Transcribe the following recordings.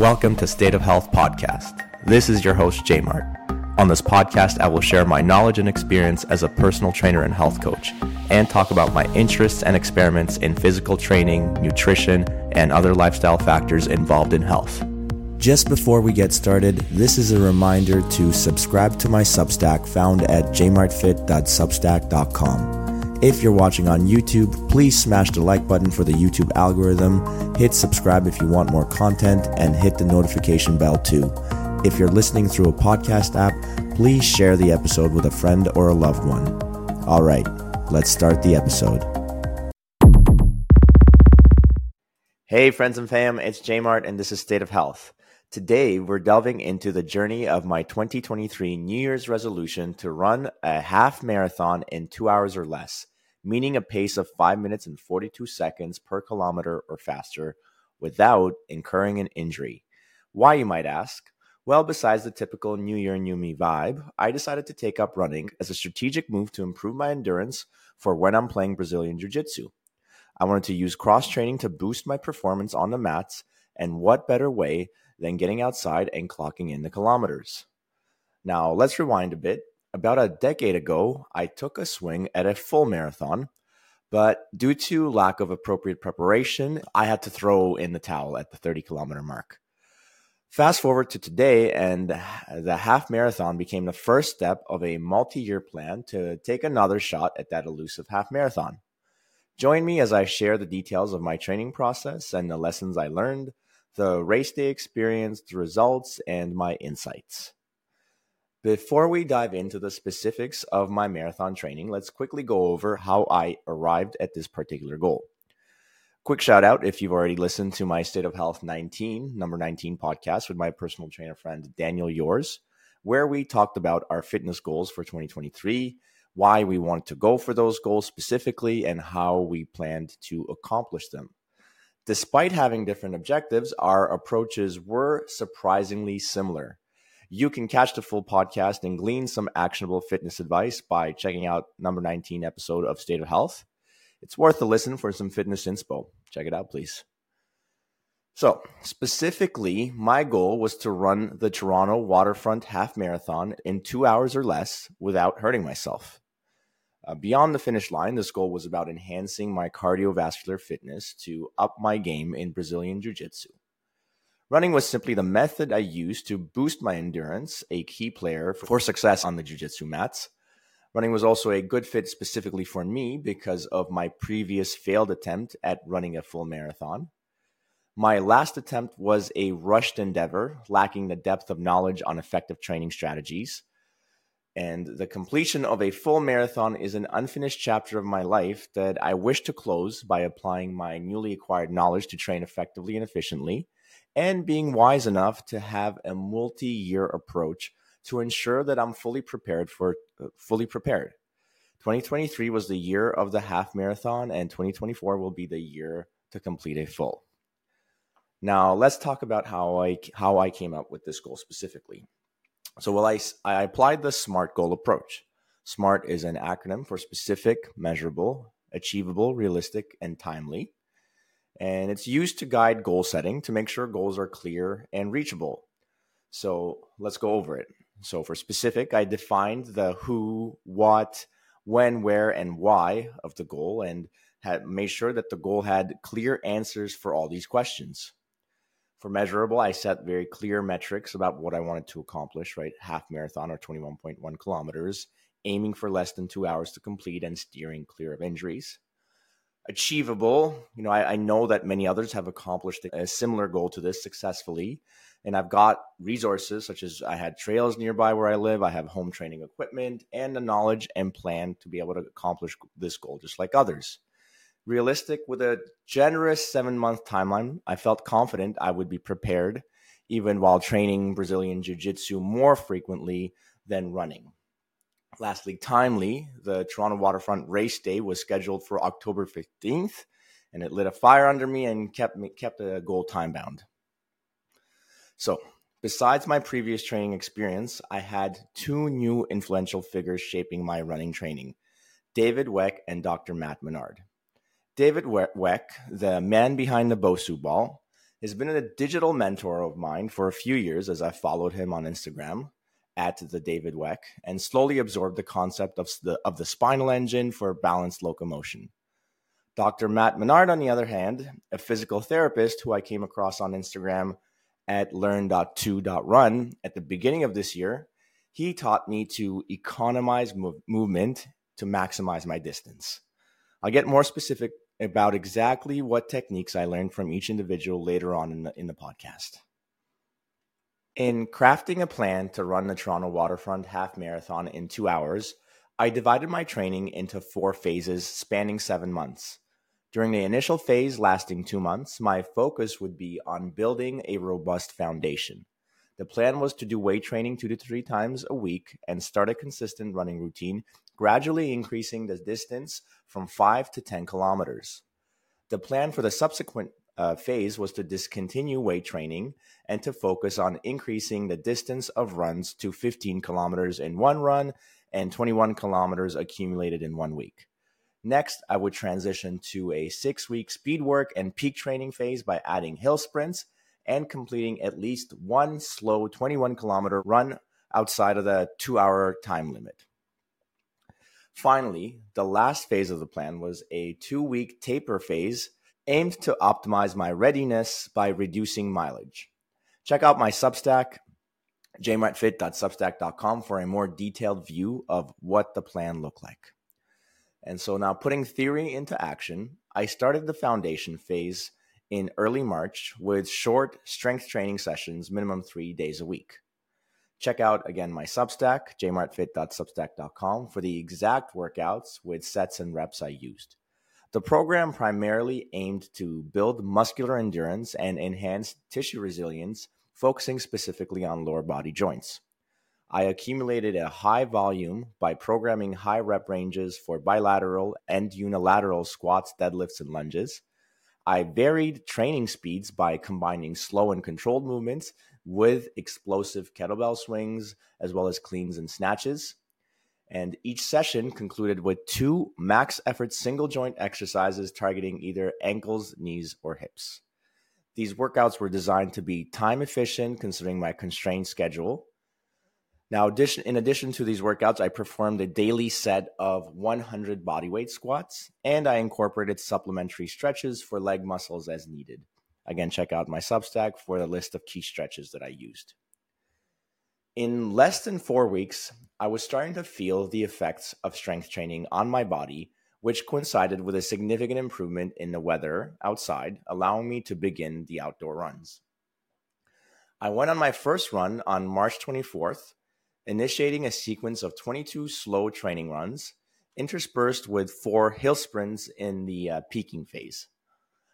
Welcome to State of Health Podcast. This is your host, J Mart. On this podcast, I will share my knowledge and experience as a personal trainer and health coach, and talk about my interests and experiments in physical training, nutrition, and other lifestyle factors involved in health. Just before we get started, this is a reminder to subscribe to my Substack found at jmartfit.substack.com. If you're watching on YouTube, please smash the like button for the YouTube algorithm, hit subscribe if you want more content, and hit the notification bell too. If you're listening through a podcast app, please share the episode with a friend or a loved one. All right, let's start the episode. Hey, friends and fam, it's Jmart, and this is State of Health. Today, we're delving into the journey of my 2023 New Year's resolution to run a half marathon in two hours or less, meaning a pace of 5 minutes and 42 seconds per kilometer or faster without incurring an injury. Why, you might ask? Well, besides the typical New Year, New Me vibe, I decided to take up running as a strategic move to improve my endurance for when I'm playing Brazilian Jiu Jitsu. I wanted to use cross training to boost my performance on the mats, and what better way than getting outside and clocking in the kilometers. Now, let's rewind a bit. About a decade ago, I took a swing at a full marathon, but due to lack of appropriate preparation, I had to throw in the towel at the 30 kilometer mark. Fast forward to today, and the half marathon became the first step of a multi year plan to take another shot at that elusive half marathon. Join me as I share the details of my training process and the lessons I learned, the race day experience, the results, and my insights. Before we dive into the specifics of my marathon training, let's quickly go over how I arrived at this particular goal. Quick shout out if you've already listened to my State of Health 19, number 19 podcast with my personal trainer friend Daniel Yores, where we talked about our fitness goals for 2023, why we wanted to go for those goals specifically, and how we planned to accomplish them. Despite having different objectives, our approaches were surprisingly similar. You can catch the full podcast and glean some actionable fitness advice by checking out number 19 episode of State of Health. It's worth a listen for some fitness inspo. Check it out, please. So, specifically, my goal was to run the Toronto Waterfront Half Marathon in two hours or less without hurting myself. Uh, beyond the finish line, this goal was about enhancing my cardiovascular fitness to up my game in Brazilian Jiu Jitsu. Running was simply the method I used to boost my endurance, a key player for success on the Jiu Jitsu mats. Running was also a good fit specifically for me because of my previous failed attempt at running a full marathon. My last attempt was a rushed endeavor, lacking the depth of knowledge on effective training strategies. And the completion of a full marathon is an unfinished chapter of my life that I wish to close by applying my newly acquired knowledge to train effectively and efficiently, and being wise enough to have a multi year approach to ensure that I'm fully prepared for uh, fully prepared. 2023 was the year of the half marathon, and 2024 will be the year to complete a full. Now, let's talk about how I how I came up with this goal specifically. So, well, I, I applied the SMART goal approach. SMART is an acronym for specific, measurable, achievable, realistic, and timely. And it's used to guide goal setting to make sure goals are clear and reachable. So, let's go over it. So, for specific, I defined the who, what, when, where, and why of the goal and had made sure that the goal had clear answers for all these questions. For measurable, I set very clear metrics about what I wanted to accomplish, right? Half marathon or 21.1 kilometers, aiming for less than two hours to complete and steering clear of injuries. Achievable, you know, I, I know that many others have accomplished a similar goal to this successfully. And I've got resources such as I had trails nearby where I live, I have home training equipment, and the knowledge and plan to be able to accomplish this goal just like others realistic with a generous seven month timeline. I felt confident I would be prepared, even while training Brazilian Jiu Jitsu more frequently than running. Lastly, timely, the Toronto Waterfront race day was scheduled for October 15th, and it lit a fire under me and kept me kept the goal time bound. So, besides my previous training experience, I had two new influential figures shaping my running training David Weck and Dr. Matt Menard. David Weck, the man behind the Bosu ball, He's been a digital mentor of mine for a few years as I followed him on Instagram at the David Weck and slowly absorbed the concept of the, of the spinal engine for balanced locomotion. Dr. Matt Menard, on the other hand, a physical therapist who I came across on Instagram at learn.2.run at the beginning of this year, he taught me to economize mov- movement to maximize my distance. I'll get more specific about exactly what techniques I learned from each individual later on in the, in the podcast. In crafting a plan to run the Toronto Waterfront Half Marathon in two hours, I divided my training into four phases spanning seven months. During the initial phase, lasting two months, my focus would be on building a robust foundation. The plan was to do weight training two to three times a week and start a consistent running routine, gradually increasing the distance from five to 10 kilometers. The plan for the subsequent uh, phase was to discontinue weight training and to focus on increasing the distance of runs to 15 kilometers in one run and 21 kilometers accumulated in one week. Next, I would transition to a six week speed work and peak training phase by adding hill sprints and completing at least one slow 21 kilometer run outside of the two hour time limit. Finally, the last phase of the plan was a two week taper phase aimed to optimize my readiness by reducing mileage. Check out my Substack, jmartfit.substack.com, for a more detailed view of what the plan looked like. And so now putting theory into action, I started the foundation phase in early March with short strength training sessions, minimum three days a week. Check out again my Substack, jmartfit.substack.com, for the exact workouts with sets and reps I used. The program primarily aimed to build muscular endurance and enhance tissue resilience, focusing specifically on lower body joints. I accumulated a high volume by programming high rep ranges for bilateral and unilateral squats, deadlifts, and lunges. I varied training speeds by combining slow and controlled movements with explosive kettlebell swings, as well as cleans and snatches. And each session concluded with two max effort single joint exercises targeting either ankles, knees, or hips. These workouts were designed to be time efficient considering my constrained schedule. Now, in addition to these workouts, I performed a daily set of 100 bodyweight squats and I incorporated supplementary stretches for leg muscles as needed. Again, check out my Substack for the list of key stretches that I used. In less than four weeks, I was starting to feel the effects of strength training on my body, which coincided with a significant improvement in the weather outside, allowing me to begin the outdoor runs. I went on my first run on March 24th initiating a sequence of 22 slow training runs, interspersed with four hill sprints in the uh, peaking phase.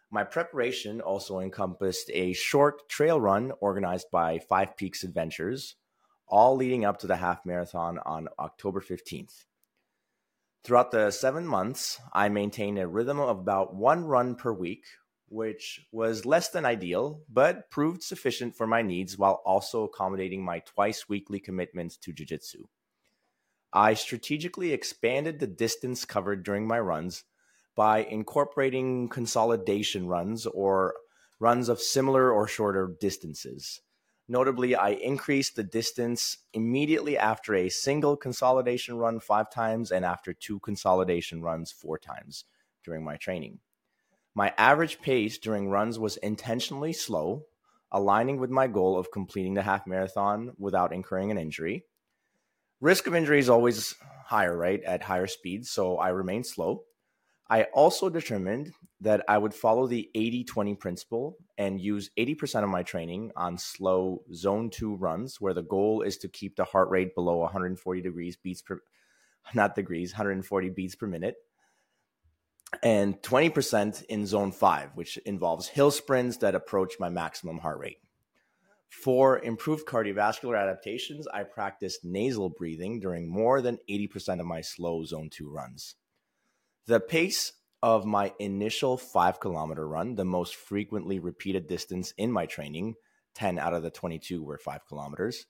My preparation also encompassed a short trail run organized by Five Peaks Adventures, all leading up to the half marathon on October 15th. Throughout the seven months, I maintained a rhythm of about one run per week, which was less than ideal, but proved sufficient for my needs while also accommodating my twice weekly commitments to jiu-jitsu. I strategically expanded the distance covered during my runs by incorporating consolidation runs or runs of similar or shorter distances. Notably, I increased the distance immediately after a single consolidation run five times and after two consolidation runs four times during my training. My average pace during runs was intentionally slow, aligning with my goal of completing the half marathon without incurring an injury. Risk of injury is always higher, right, at higher speeds, so I remained slow. I also determined that I would follow the 80 20 principle and use 80% of my training on slow zone two runs, where the goal is to keep the heart rate below 140 degrees beats per, not degrees, 140 beats per minute and 20% in zone five, which involves hill sprints that approach my maximum heart rate. For improved cardiovascular adaptations, I practiced nasal breathing during more than 80% of my slow zone two runs. The pace of my initial five kilometer run, the most frequently repeated distance in my training, 10 out of the 22 were five kilometers.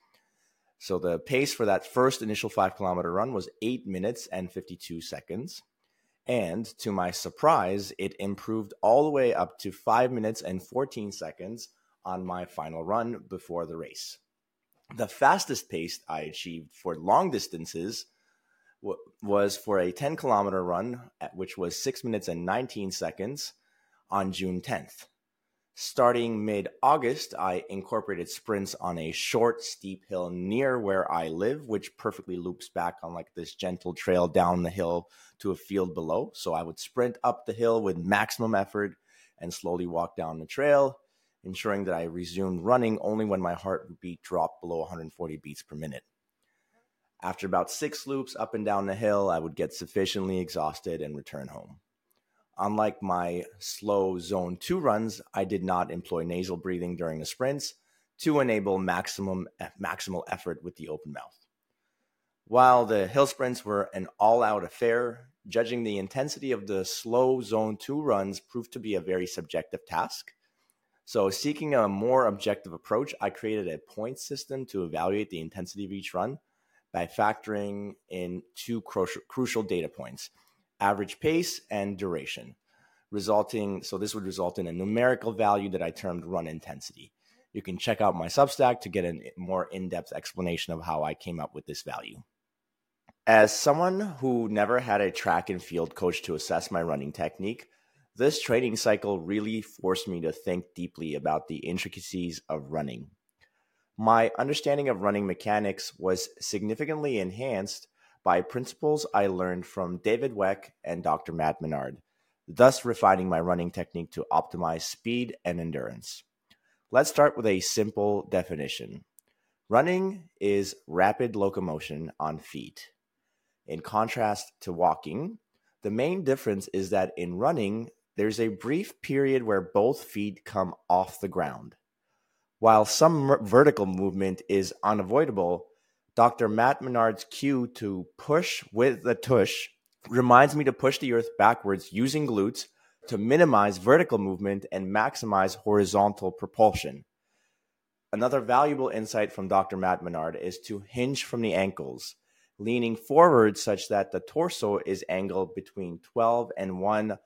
So the pace for that first initial five kilometer run was eight minutes and 52 seconds And to my surprise, it improved all the way up to 5 minutes and 14 seconds on my final run before the race. The fastest pace I achieved for long distances was for a 10 kilometer run, which was 6 minutes and 19 seconds on June 10th. Starting mid August, I incorporated sprints on a short, steep hill near where I live, which perfectly loops back on like this gentle trail down the hill to a field below. So I would sprint up the hill with maximum effort and slowly walk down the trail, ensuring that I resumed running only when my heartbeat dropped below 140 beats per minute. After about six loops up and down the hill, I would get sufficiently exhausted and return home. Unlike my slow zone two runs, I did not employ nasal breathing during the sprints to enable maximum maximal effort with the open mouth. While the hill sprints were an all-out affair, judging the intensity of the slow zone two runs proved to be a very subjective task. So, seeking a more objective approach, I created a point system to evaluate the intensity of each run by factoring in two crucial, crucial data points average pace and duration, resulting, so this would result in a numerical value that I termed run intensity. You can check out my Substack to get a more in depth explanation of how I came up with this value. As someone who never had a track and field coach to assess my running technique, this training cycle really forced me to think deeply about the intricacies of running. My understanding of running mechanics was significantly enhanced by principles I learned from David Weck and Dr. Matt Menard, thus refining my running technique to optimize speed and endurance. Let's start with a simple definition. Running is rapid locomotion on feet. In contrast to walking, the main difference is that in running, there's a brief period where both feet come off the ground. While some vertical movement is unavoidable, Dr. Matt Menard's cue to push with the tush reminds me to push the earth backwards using glutes to minimize vertical movement and maximize horizontal propulsion. Another valuable insight from Dr. Matt Menard is to hinge from the ankles, leaning forward such that the torso is angled between 12 and 1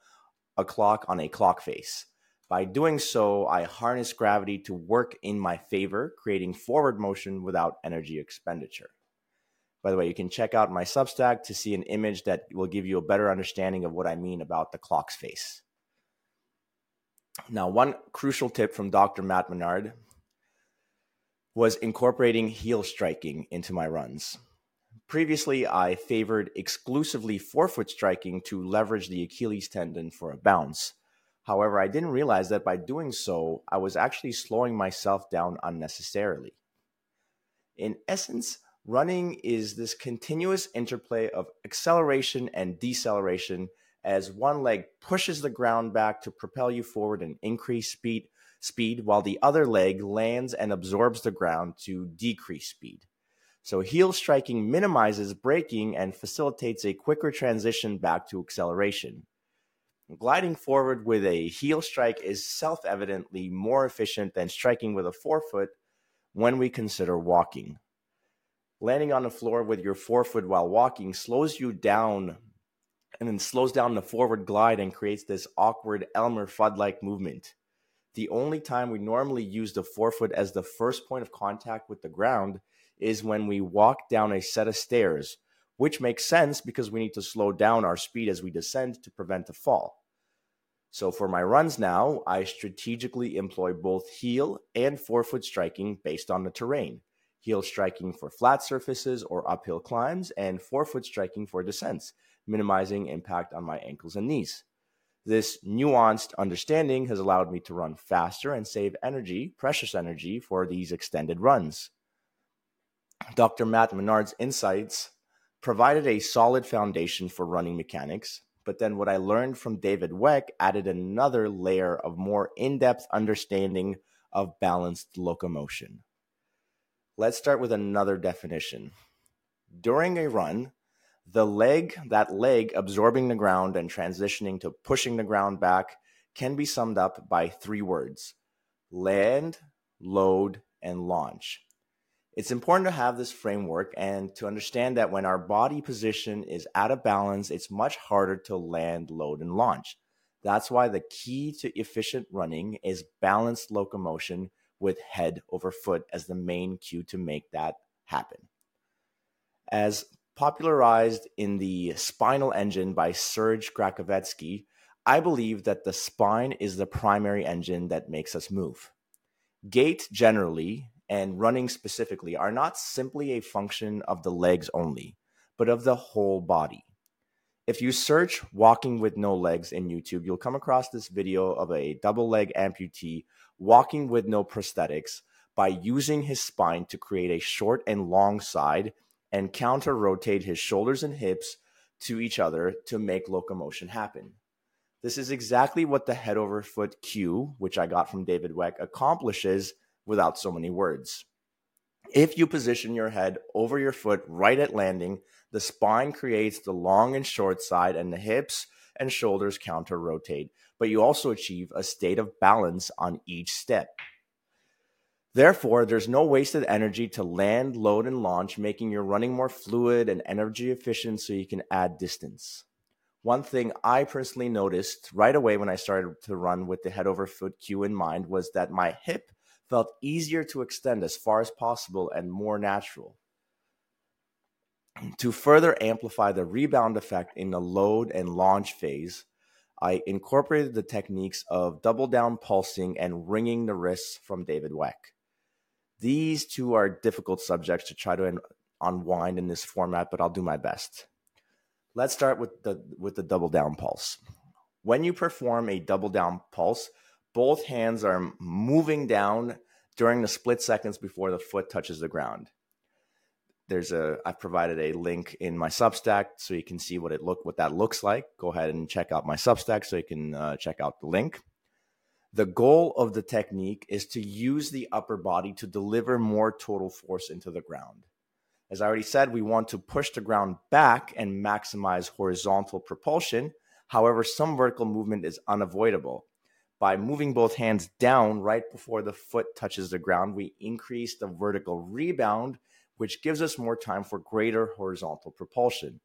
o'clock on a clock face. By doing so, I harness gravity to work in my favor, creating forward motion without energy expenditure. By the way, you can check out my Substack to see an image that will give you a better understanding of what I mean about the clock's face. Now, one crucial tip from Dr. Matt Menard was incorporating heel striking into my runs. Previously, I favored exclusively forefoot striking to leverage the Achilles tendon for a bounce. However, I didn't realize that by doing so, I was actually slowing myself down unnecessarily. In essence, running is this continuous interplay of acceleration and deceleration as one leg pushes the ground back to propel you forward and increase speed speed while the other leg lands and absorbs the ground to decrease speed. So heel striking minimizes braking and facilitates a quicker transition back to acceleration. Gliding forward with a heel strike is self evidently more efficient than striking with a forefoot when we consider walking. Landing on the floor with your forefoot while walking slows you down and then slows down the forward glide and creates this awkward Elmer Fudd like movement. The only time we normally use the forefoot as the first point of contact with the ground is when we walk down a set of stairs, which makes sense because we need to slow down our speed as we descend to prevent a fall. So for my runs now, I strategically employ both heel and forefoot striking based on the terrain. Heel striking for flat surfaces or uphill climbs, and forefoot striking for descents, minimizing impact on my ankles and knees. This nuanced understanding has allowed me to run faster and save energy, precious energy, for these extended runs. Dr. Matt Menard's insights provided a solid foundation for running mechanics, but then what I learned from David Weck added another layer of more in depth understanding of balanced locomotion. Let's start with another definition. During a run, the leg, that leg absorbing the ground and transitioning to pushing the ground back, can be summed up by three words land, load, and launch. It's important to have this framework and to understand that when our body position is out of balance, it's much harder to land, load, and launch. That's why the key to efficient running is balanced locomotion with head over foot as the main cue to make that happen. As popularized in the Spinal Engine by Serge Gracovetsky, I believe that the spine is the primary engine that makes us move. Gait generally and running specifically are not simply a function of the legs only, but of the whole body. If you search walking with no legs in YouTube, you'll come across this video of a double leg amputee walking with no prosthetics by using his spine to create a short and long side and counter rotate his shoulders and hips to each other to make locomotion happen. This is exactly what the head over foot cue, which I got from David Weck, accomplishes without so many words. If you position your head over your foot right at landing, the spine creates the long and short side, and the hips and shoulders counter rotate, but you also achieve a state of balance on each step. Therefore, there's no wasted energy to land, load, and launch, making your running more fluid and energy efficient so you can add distance. One thing I personally noticed right away when I started to run with the head over foot cue in mind was that my hip felt easier to extend as far as possible and more natural. To further amplify the rebound effect in the load and launch phase, I incorporated the techniques of double down pulsing and wringing the wrists from David Weck. These two are difficult subjects to try to unwind in this format, but I'll do my best. Let's start with the with the double down pulse. When you perform a double down pulse, both hands are moving down during the split seconds before the foot touches the ground. There's a I've provided a link in my Substack so you can see what it look what that looks like. Go ahead and check out my Substack so you can uh, check out the link. The goal of the technique is to use the upper body to deliver more total force into the ground. As I already said, we want to push the ground back and maximize horizontal propulsion. However, some vertical movement is unavoidable by moving both hands down right before the foot touches the ground, we increase the vertical rebound, which gives us more time for greater horizontal propulsion.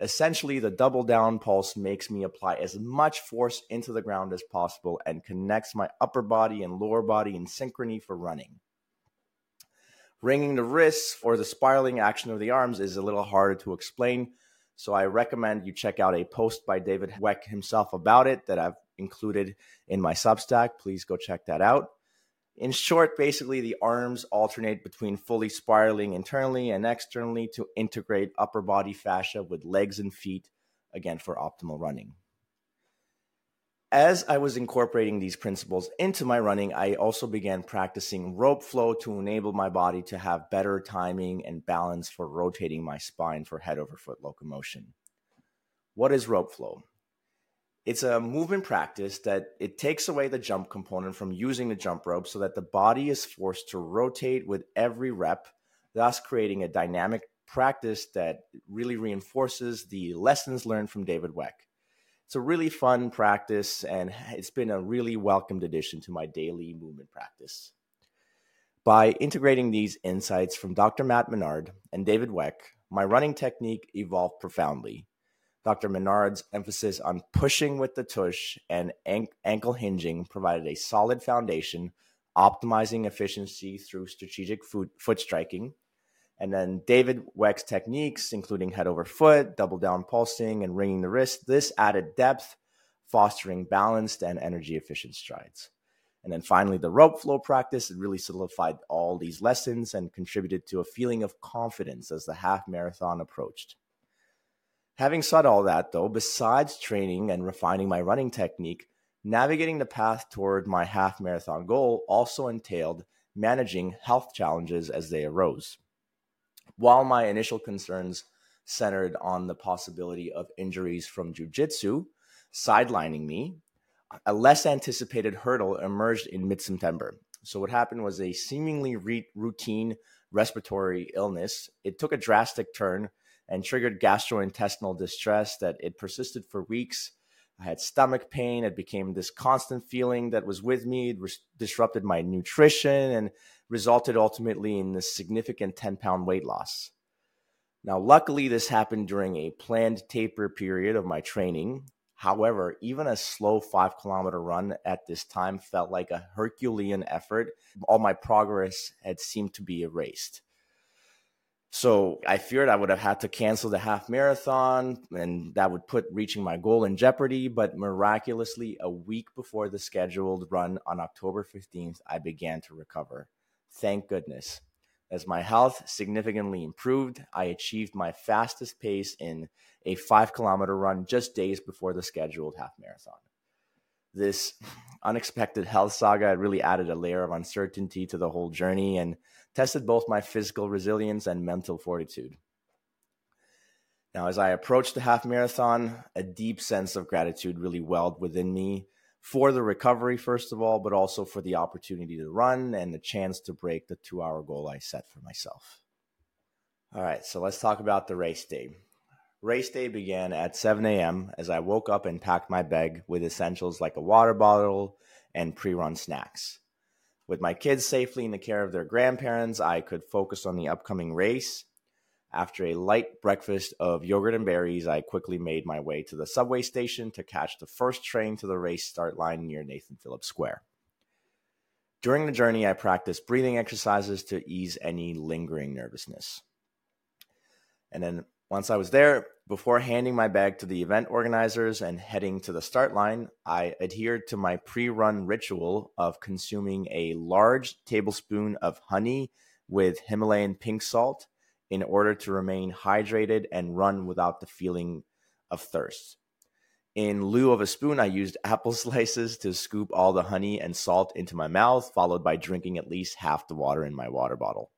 Essentially, the double down pulse makes me apply as much force into the ground as possible and connects my upper body and lower body in synchrony for running. Wringing the wrists or the spiraling action of the arms is a little harder to explain, so I recommend you check out a post by David Weck himself about it that I've included in my Substack. Please go check that out. In short, basically, the arms alternate between fully spiraling internally and externally to integrate upper body fascia with legs and feet, again, for optimal running. As I was incorporating these principles into my running, I also began practicing rope flow to enable my body to have better timing and balance for rotating my spine for head over foot locomotion. What is rope flow? It's a movement practice that it takes away the jump component from using the jump rope so that the body is forced to rotate with every rep, thus creating a dynamic practice that really reinforces the lessons learned from David Weck. It's a really fun practice and it's been a really welcomed addition to my daily movement practice. By integrating these insights from Dr. Matt Menard and David Weck, my running technique evolved profoundly Dr. Menard's emphasis on pushing with the tush and ankle hinging provided a solid foundation, optimizing efficiency through strategic foot, foot striking. And then David Weck's techniques, including head over foot, double down pulsing, and wringing the wrist, this added depth, fostering balanced and energy efficient strides. And then finally, the rope flow practice it really solidified all these lessons and contributed to a feeling of confidence as the half marathon approached. Having said all that, though, besides training and refining my running technique, navigating the path toward my half marathon goal also entailed managing health challenges as they arose. While my initial concerns centered on the possibility of injuries from jujitsu sidelining me, a less anticipated hurdle emerged in mid September. So, what happened was a seemingly re- routine respiratory illness. It took a drastic turn and triggered gastrointestinal distress that it persisted for weeks. I had stomach pain. It became this constant feeling that was with me. It disrupted my nutrition and resulted ultimately in a significant 10 pound weight loss. Now, luckily, this happened during a planned taper period of my training. However, even a slow five kilometer run at this time felt like a Herculean effort. All my progress had seemed to be erased. So I feared I would have had to cancel the half marathon and that would put reaching my goal in jeopardy. But miraculously, a week before the scheduled run on October 15th, I began to recover. Thank goodness. As my health significantly improved, I achieved my fastest pace in a five kilometer run just days before the scheduled half marathon. This unexpected health saga really added a layer of uncertainty to the whole journey and tested both my physical resilience and mental fortitude. Now, as I approached the half marathon, a deep sense of gratitude really welled within me for the recovery, first of all, but also for the opportunity to run and the chance to break the two hour goal I set for myself. All right, so let's talk about the race day. Race day began at 7 a.m. as I woke up and packed my bag with essentials like a water bottle and pre run snacks. With my kids safely in the care of their grandparents, I could focus on the upcoming race after a light breakfast of yogurt and berries, I quickly made my way to the subway station to catch the first train to the race start line near Nathan Phillips Square. During the journey, I practiced breathing exercises to ease any lingering nervousness. And then once I was there, before handing my bag to the event organizers and heading to the start line, I adhered to my pre run ritual of consuming a large tablespoon of honey with Himalayan pink salt in order to remain hydrated and run without the feeling of thirst. In lieu of a spoon, I used apple slices to scoop all the honey and salt into my mouth, followed by drinking at least half the water in my water bottle.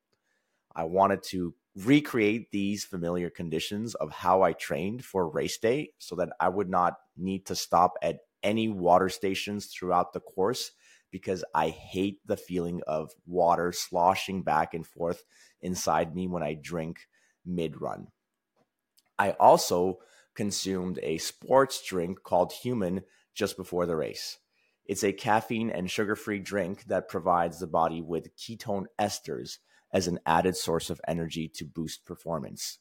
I wanted to recreate these familiar conditions of how I trained for race day so that I would not need to stop at any water stations throughout the course because I hate the feeling of water sloshing back and forth inside me when I drink mid run. I also consumed a sports drink called Human just before the race. It's a caffeine and sugar free drink that provides the body with ketone esters as an added source of energy to boost performance.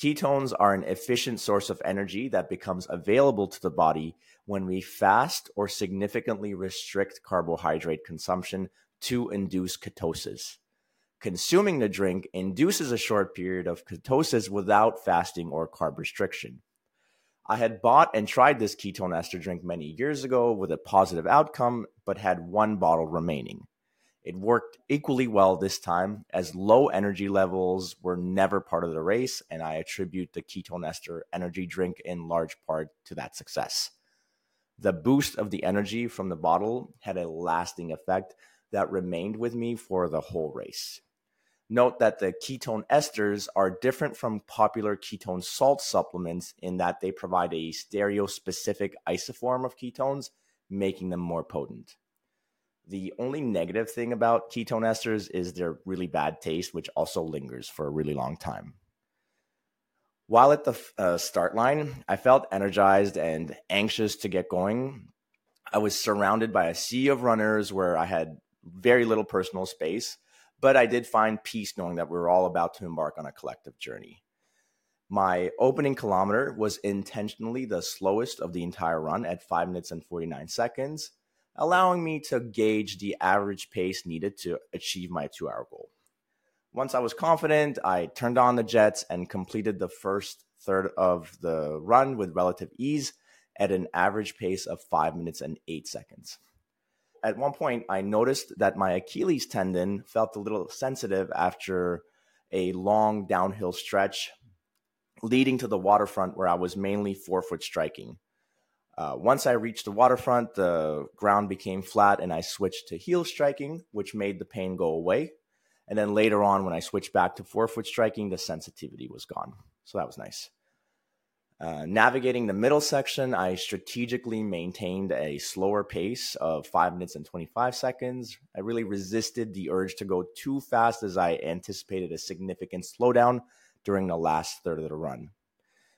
Ketones are an efficient source of energy that becomes available to the body when we fast or significantly restrict carbohydrate consumption to induce ketosis. Consuming the drink induces a short period of ketosis without fasting or carb restriction. I had bought and tried this ketone ester drink many years ago with a positive outcome, but had one bottle remaining. It worked equally well this time, as low energy levels were never part of the race, and I attribute the ketone ester energy drink in large part to that success. The boost of the energy from the bottle had a lasting effect that remained with me for the whole race. Note that the ketone esters are different from popular ketone salt supplements in that they provide a stereospecific isoform of ketones, making them more potent. The only negative thing about ketone esters is their really bad taste, which also lingers for a really long time. While at the uh, start line, I felt energized and anxious to get going. I was surrounded by a sea of runners where I had very little personal space, but I did find peace knowing that we were all about to embark on a collective journey. My opening kilometer was intentionally the slowest of the entire run at 5 minutes and 49 seconds allowing me to gauge the average pace needed to achieve my two hour goal. Once I was confident, I turned on the jets and completed the first third of the run with relative ease at an average pace of five minutes and eight seconds. At one point, I noticed that my Achilles tendon felt a little sensitive after a long downhill stretch leading to the waterfront where I was mainly forefoot striking. Uh, once I reached the waterfront, the ground became flat and I switched to heel striking, which made the pain go away. And then later on, when I switched back to forefoot striking, the sensitivity was gone. So that was nice. Uh, navigating the middle section, I strategically maintained a slower pace of 5 minutes and 25 seconds. I really resisted the urge to go too fast as I anticipated a significant slowdown during the last third of the run.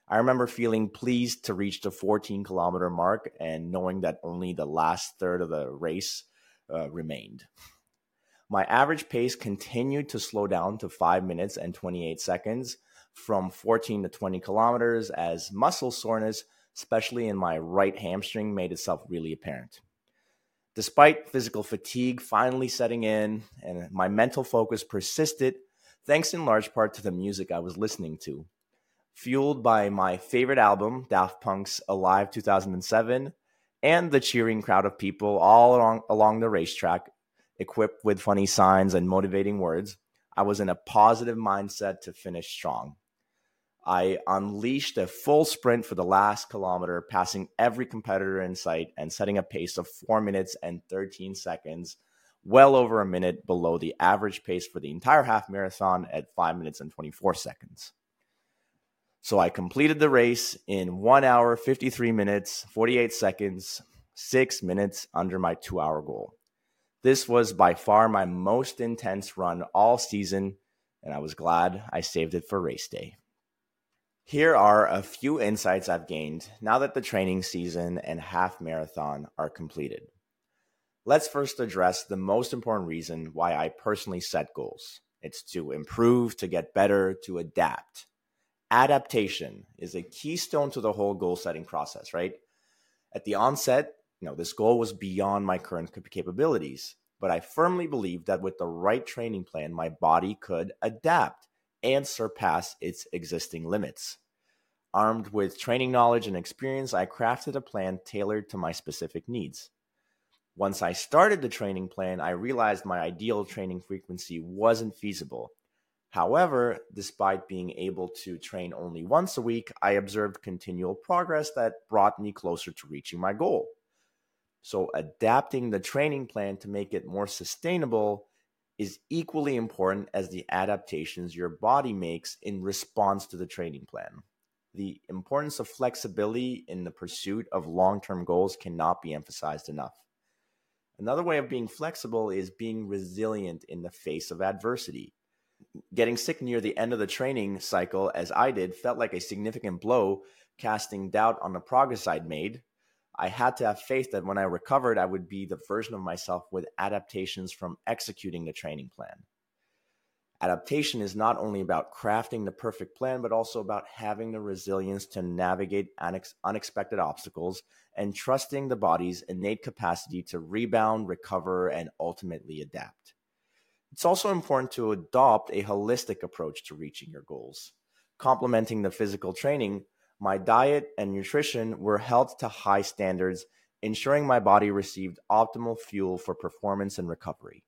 I remember feeling pleased to reach the 14 kilometer mark and knowing that only the last third of the race uh, remained. My average pace continued to slow down to 5 minutes and 28 seconds from 14 to 20 kilometers as muscle soreness, especially in my right hamstring, made itself really apparent. Despite physical fatigue finally setting in and my mental focus persisted, thanks in large part to the music I was listening to. Fueled by my favorite album, Daft Punk's Alive 2007, and the cheering crowd of people all along, along the racetrack, equipped with funny signs and motivating words, I was in a positive mindset to finish strong. I unleashed a full sprint for the last kilometer, passing every competitor in sight and setting a pace of 4 minutes and 13 seconds, well over a minute below the average pace for the entire half marathon at 5 minutes and 24 seconds. So I completed the race in 1 hour, 53 minutes, 48 seconds, 6 minutes under my 2 hour goal. This was by far my most intense run all season, and I was glad I saved it for race day. Here are a few insights I've gained now that the training season and half marathon are completed. Let's first address the most important reason why I personally set goals. It's to improve, to get better, to adapt. Adaptation is a keystone to the whole goal setting process, right? At the onset, you know, this goal was beyond my current capabilities, but I firmly believe that with the right training plan, my body could adapt and surpass its existing limits. Armed with training knowledge and experience, I crafted a plan tailored to my specific needs. Once I started the training plan, I realized my ideal training frequency wasn't feasible. However, despite being able to train only once a week, I observed continual progress that brought me closer to reaching my goal. So, adapting the training plan to make it more sustainable is equally important as the adaptations your body makes in response to the training plan. The importance of flexibility in the pursuit of long term goals cannot be emphasized enough. Another way of being flexible is being resilient in the face of adversity. Getting sick near the end of the training cycle, as I did, felt like a significant blow, casting doubt on the progress I'd made, I had to have faith that when I recovered, I would be the version of myself with adaptations from executing the training plan. Adaptation is not only about crafting the perfect plan, but also about having the resilience to navigate unexpected obstacles and trusting the body's innate capacity to rebound, recover, and ultimately adapt. It's also important to adopt a holistic approach to reaching your goals. Complementing the physical training, my diet and nutrition were held to high standards, ensuring my body received optimal fuel for performance and recovery.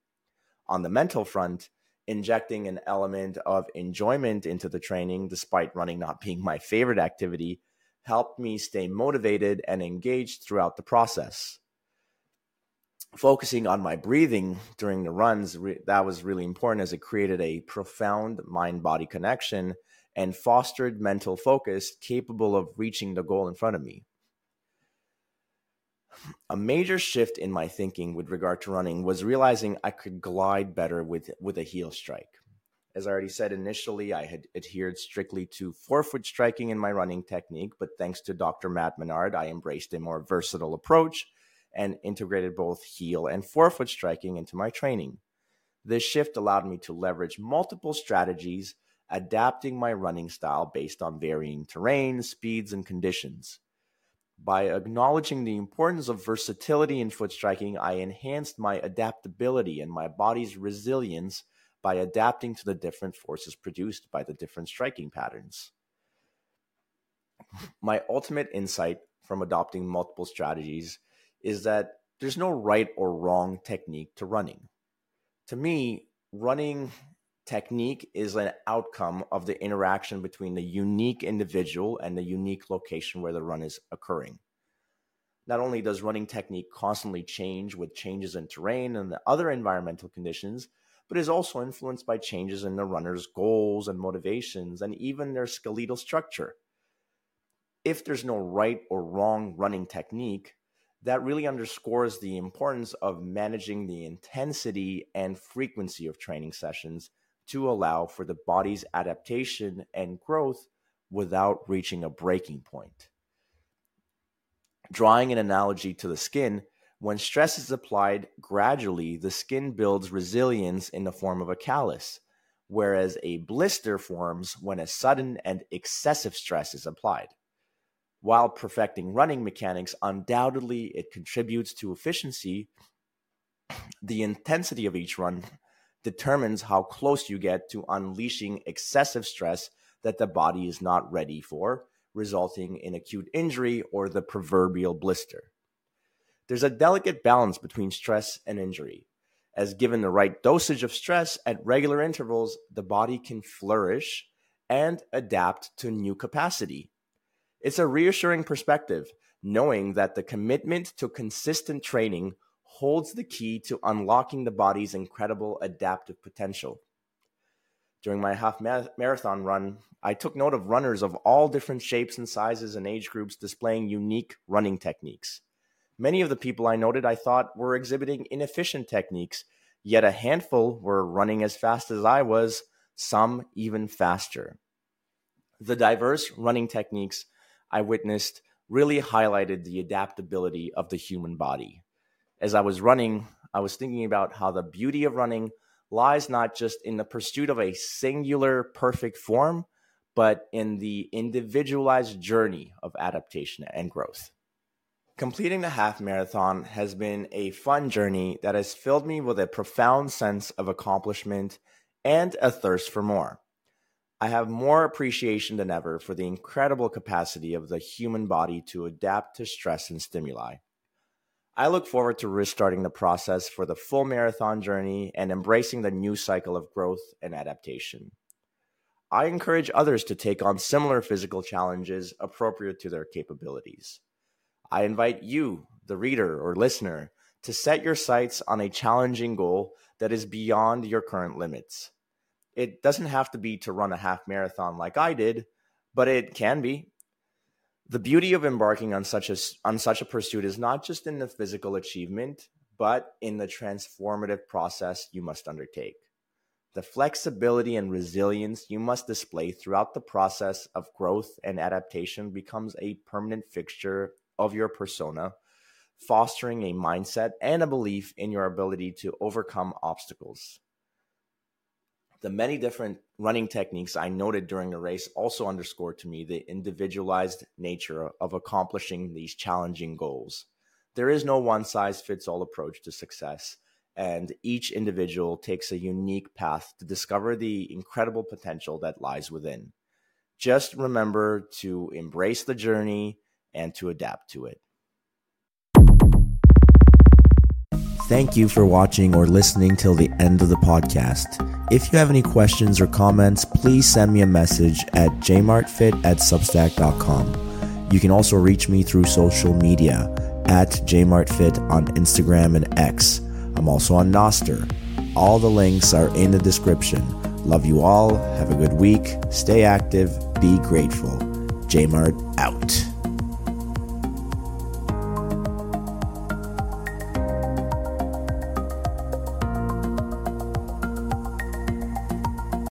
On the mental front, injecting an element of enjoyment into the training, despite running not being my favorite activity, helped me stay motivated and engaged throughout the process. Focusing on my breathing during the runs, that was really important as it created a profound mind body connection and fostered mental focus capable of reaching the goal in front of me. A major shift in my thinking with regard to running was realizing I could glide better with, with a heel strike. As I already said initially, I had adhered strictly to forefoot striking in my running technique, but thanks to Dr. Matt Menard, I embraced a more versatile approach and integrated both heel and forefoot striking into my training. This shift allowed me to leverage multiple strategies adapting my running style based on varying terrain, speeds, and conditions. By acknowledging the importance of versatility in foot striking, I enhanced my adaptability and my body's resilience by adapting to the different forces produced by the different striking patterns. My ultimate insight from adopting multiple strategies is that there's no right or wrong technique to running. To me, running technique is an outcome of the interaction between the unique individual and the unique location where the run is occurring. Not only does running technique constantly change with changes in terrain and the other environmental conditions, but is also influenced by changes in the runner's goals and motivations and even their skeletal structure. If there's no right or wrong running technique, that really underscores the importance of managing the intensity and frequency of training sessions to allow for the body's adaptation and growth without reaching a breaking point. Drawing an analogy to the skin, When stress is applied gradually, the skin builds resilience in the form of a callus, whereas a blister forms when a sudden and excessive stress is applied. While perfecting running mechanics, undoubtedly it contributes to efficiency. The intensity of each run determines how close you get to unleashing excessive stress that the body is not ready for, resulting in acute injury or the proverbial blister. There's a delicate balance between stress and injury, as given the right dosage of stress at regular intervals, the body can flourish and adapt to new capacity. It's a reassuring perspective, knowing that the commitment to consistent training holds the key to unlocking the body's incredible adaptive potential. During my half marathon run, I took note of runners of all different shapes and sizes and age groups displaying unique running techniques. Many of the people I noted I thought were exhibiting inefficient techniques, yet a handful were running as fast as I was, some even faster. The diverse running techniques I witnessed really highlighted the adaptability of the human body. As I was running, I was thinking about how the beauty of running lies not just in the pursuit of a singular perfect form, but in the individualized journey of adaptation and growth. Completing the half marathon has been a fun journey that has filled me with a profound sense of accomplishment and a thirst for more. I have more appreciation than ever for the incredible capacity of the human body to adapt to stress and stimuli. I look forward to restarting the process for the full marathon journey and embracing the new cycle of growth and adaptation. I encourage others to take on similar physical challenges appropriate to their capabilities. I invite you, the reader or listener, to set your sights on a challenging goal that is beyond your current limits. It doesn't have to be to run a half marathon like I did, but it can be. The beauty of embarking on such a on such a pursuit is not just in the physical achievement, but in the transformative process you must undertake. The flexibility and resilience you must display throughout the process of growth and adaptation becomes a permanent fixture of your persona, fostering a mindset and a belief in your ability to overcome obstacles. The many different running techniques I noted during the race also underscored to me the individualized nature of accomplishing these challenging goals. There is no one size fits all approach to success, and each individual takes a unique path to discover the incredible potential that lies within. Just remember to embrace the journey and to adapt to it. Thank you for watching or listening till the end of the podcast. If you have any questions or comments, please send me a message at jmartfit at substack.com. You can also reach me through social media at jmartfit on Instagram and X. I'm also on Nostr. All the links are in the description. Love you all. Have a good week. Stay active. Be grateful. Jmart out.